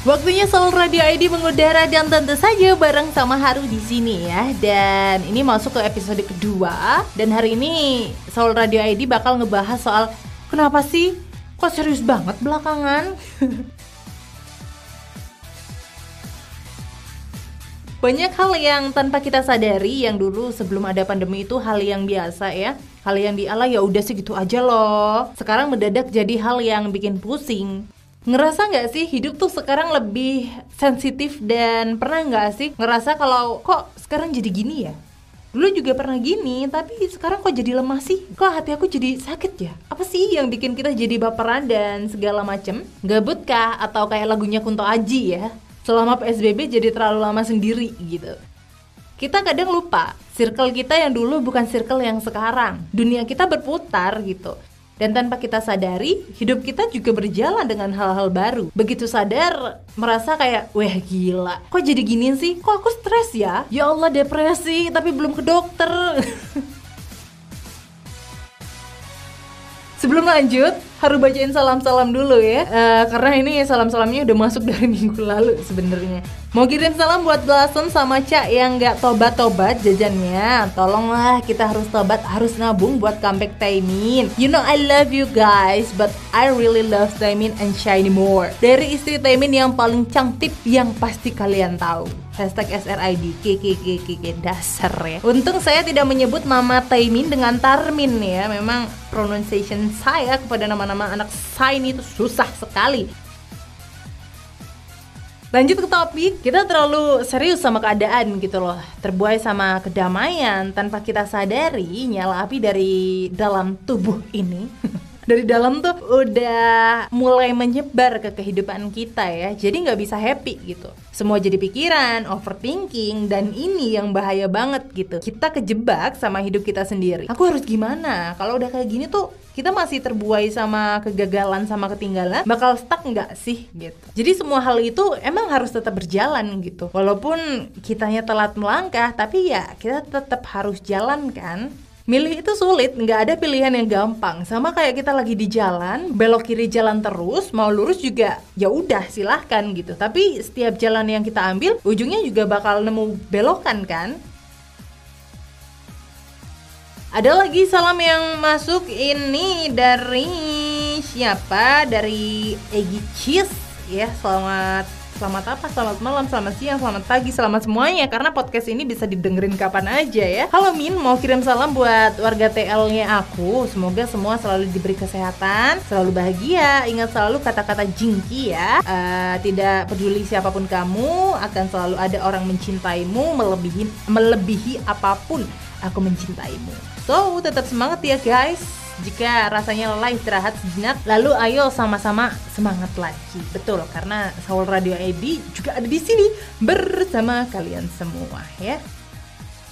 Waktunya Soul Radio ID mengudara dan tentu saja bareng sama Haru di sini ya. Dan ini masuk ke episode kedua dan hari ini Soul Radio ID bakal ngebahas soal kenapa sih kok serius banget belakangan? Banyak hal yang tanpa kita sadari yang dulu sebelum ada pandemi itu hal yang biasa ya. Hal yang dialah ya udah sih gitu aja loh. Sekarang mendadak jadi hal yang bikin pusing. Ngerasa nggak sih hidup tuh sekarang lebih sensitif dan pernah nggak sih ngerasa kalau kok sekarang jadi gini ya? Dulu juga pernah gini, tapi sekarang kok jadi lemah sih? Kok hati aku jadi sakit ya? Apa sih yang bikin kita jadi baperan dan segala macem? Gabut kah? Atau kayak lagunya Kunto Aji ya? Selama PSBB jadi terlalu lama sendiri gitu. Kita kadang lupa, circle kita yang dulu bukan circle yang sekarang. Dunia kita berputar gitu. Dan tanpa kita sadari, hidup kita juga berjalan dengan hal-hal baru. Begitu sadar, merasa kayak, wah gila, kok jadi gini sih? Kok aku stres ya? Ya Allah depresi, tapi belum ke dokter. Sebelum lanjut, harus bacain salam-salam dulu ya. Uh, karena ini salam-salamnya udah masuk dari minggu lalu sebenarnya. Mau kirim salam buat Blason sama Cak yang nggak tobat-tobat jajannya? Tolonglah kita harus tobat harus nabung buat comeback Taimin. You know I love you guys but I really love Taimin and Shiny more. Dari istri Taimin yang paling cantik yang pasti kalian tahu. Hashtag SRID KKKKK dasar ya. Untung saya tidak menyebut nama Taimin dengan Tarmin ya. Memang pronunciation saya kepada nama-nama anak ini itu susah sekali. Lanjut ke topik, kita terlalu serius sama keadaan gitu loh. Terbuai sama kedamaian tanpa kita sadari nyala api dari dalam tubuh ini dari dalam tuh udah mulai menyebar ke kehidupan kita ya. Jadi nggak bisa happy gitu. Semua jadi pikiran overthinking dan ini yang bahaya banget gitu. Kita kejebak sama hidup kita sendiri. Aku harus gimana? Kalau udah kayak gini tuh kita masih terbuai sama kegagalan sama ketinggalan bakal stuck nggak sih gitu? Jadi semua hal itu emang harus tetap berjalan gitu. Walaupun kitanya telat melangkah tapi ya kita tetap harus jalan kan Milih itu sulit, nggak ada pilihan yang gampang. Sama kayak kita lagi di jalan, belok kiri jalan terus, mau lurus juga ya udah silahkan gitu. Tapi setiap jalan yang kita ambil, ujungnya juga bakal nemu belokan kan. Ada lagi salam yang masuk ini dari siapa? Dari Egi Cheese ya. Selamat Selamat apa? Selamat malam, selamat siang, selamat pagi, selamat semuanya. Karena podcast ini bisa didengerin kapan aja ya. Halo Min, mau kirim salam buat warga TL-nya aku. Semoga semua selalu diberi kesehatan, selalu bahagia. Ingat selalu kata-kata jingki ya. Uh, Tidak peduli siapa pun kamu Akan selalu ada orang mencintaimu Melebihi, melebihi apa pun aku mencintaimu. So, tetap semangat ya guys jika rasanya lelah istirahat sejenak, lalu ayo sama-sama semangat lagi. Betul, karena Saul Radio AB juga ada di sini bersama kalian semua ya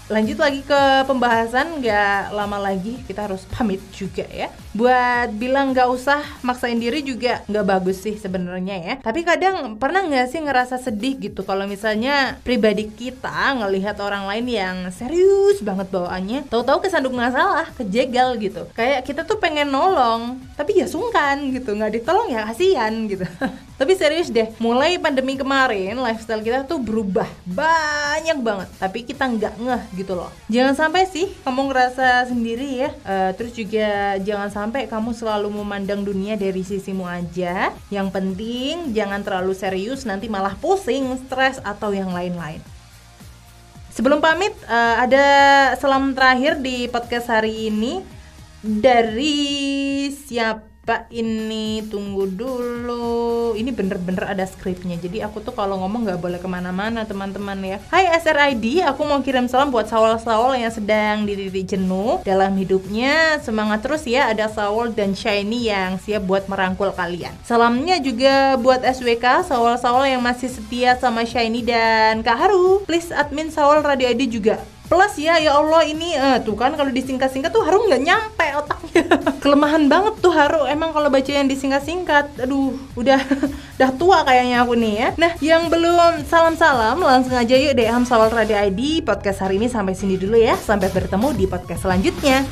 lanjut lagi ke pembahasan nggak lama lagi kita harus pamit juga ya. Buat bilang nggak usah maksain diri juga nggak bagus sih sebenarnya ya. Tapi kadang pernah nggak sih ngerasa sedih gitu kalau misalnya pribadi kita ngelihat orang lain yang serius banget bawaannya tahu-tahu kesandung masalah kejegal gitu. Kayak kita tuh pengen nolong tapi ya sungkan gitu nggak ditolong ya kasihan gitu. Tapi serius deh, mulai pandemi kemarin lifestyle kita tuh berubah banyak banget. Tapi kita nggak ngeh gitu loh. Jangan sampai sih kamu ngerasa sendiri ya. Uh, terus juga jangan sampai kamu selalu memandang dunia dari sisimu aja. Yang penting jangan terlalu serius nanti malah pusing, stres atau yang lain-lain. Sebelum pamit, uh, ada salam terakhir di podcast hari ini dari siapa Pak ini tunggu dulu. Ini bener-bener ada skripnya. Jadi aku tuh kalau ngomong nggak boleh ke mana-mana teman-teman ya. Hai SRID aku mau kirim salam buat Sawal-Sawal yang sedang diri jenuh dalam hidupnya. Semangat terus ya ada Sawal dan Shiny yang siap buat merangkul kalian. Salamnya juga buat SWK Sawal-Sawal yang masih setia sama Shiny dan Kak Haru. Please admin Sawal Radio ID juga plus ya ya Allah ini uh, tuh kan kalau disingkat-singkat tuh Haru nggak nyampe otaknya. Kelemahan banget tuh Haru emang kalau baca yang disingkat-singkat. Aduh udah udah tua kayaknya aku nih ya. Nah yang belum salam-salam langsung aja yuk DM Sawal Radio ID podcast hari ini sampai sini dulu ya. Sampai bertemu di podcast selanjutnya